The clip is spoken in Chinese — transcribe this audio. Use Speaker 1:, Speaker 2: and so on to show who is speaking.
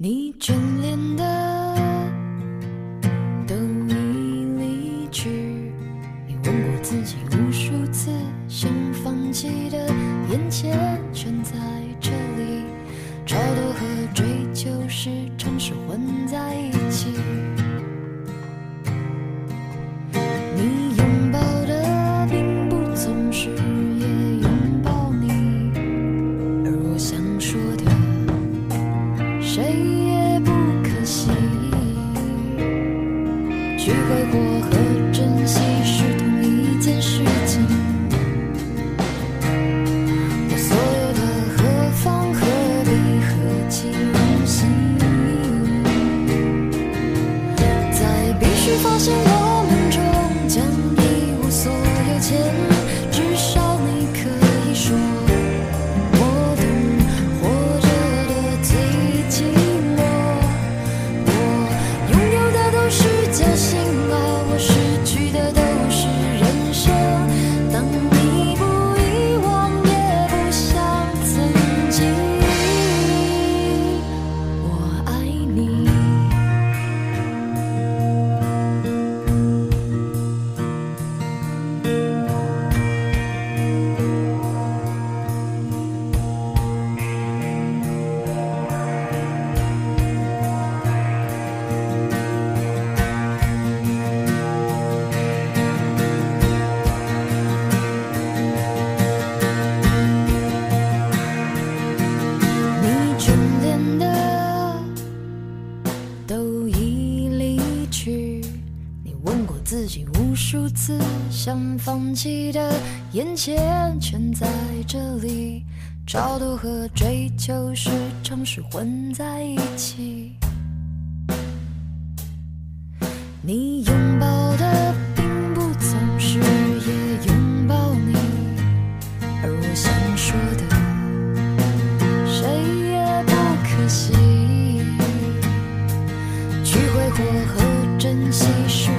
Speaker 1: 你眷恋的都已离去，你问过自己无数次，想放弃的眼前全在这里，超脱和追求时常是混在一起。过和珍惜是同一件事情。问过自己无数次，想放弃的，眼前全在这里。超脱和追求时常是混在一起。你拥抱的并不总是也拥抱你，而我想说的，谁也不可惜。去挥霍和珍惜是。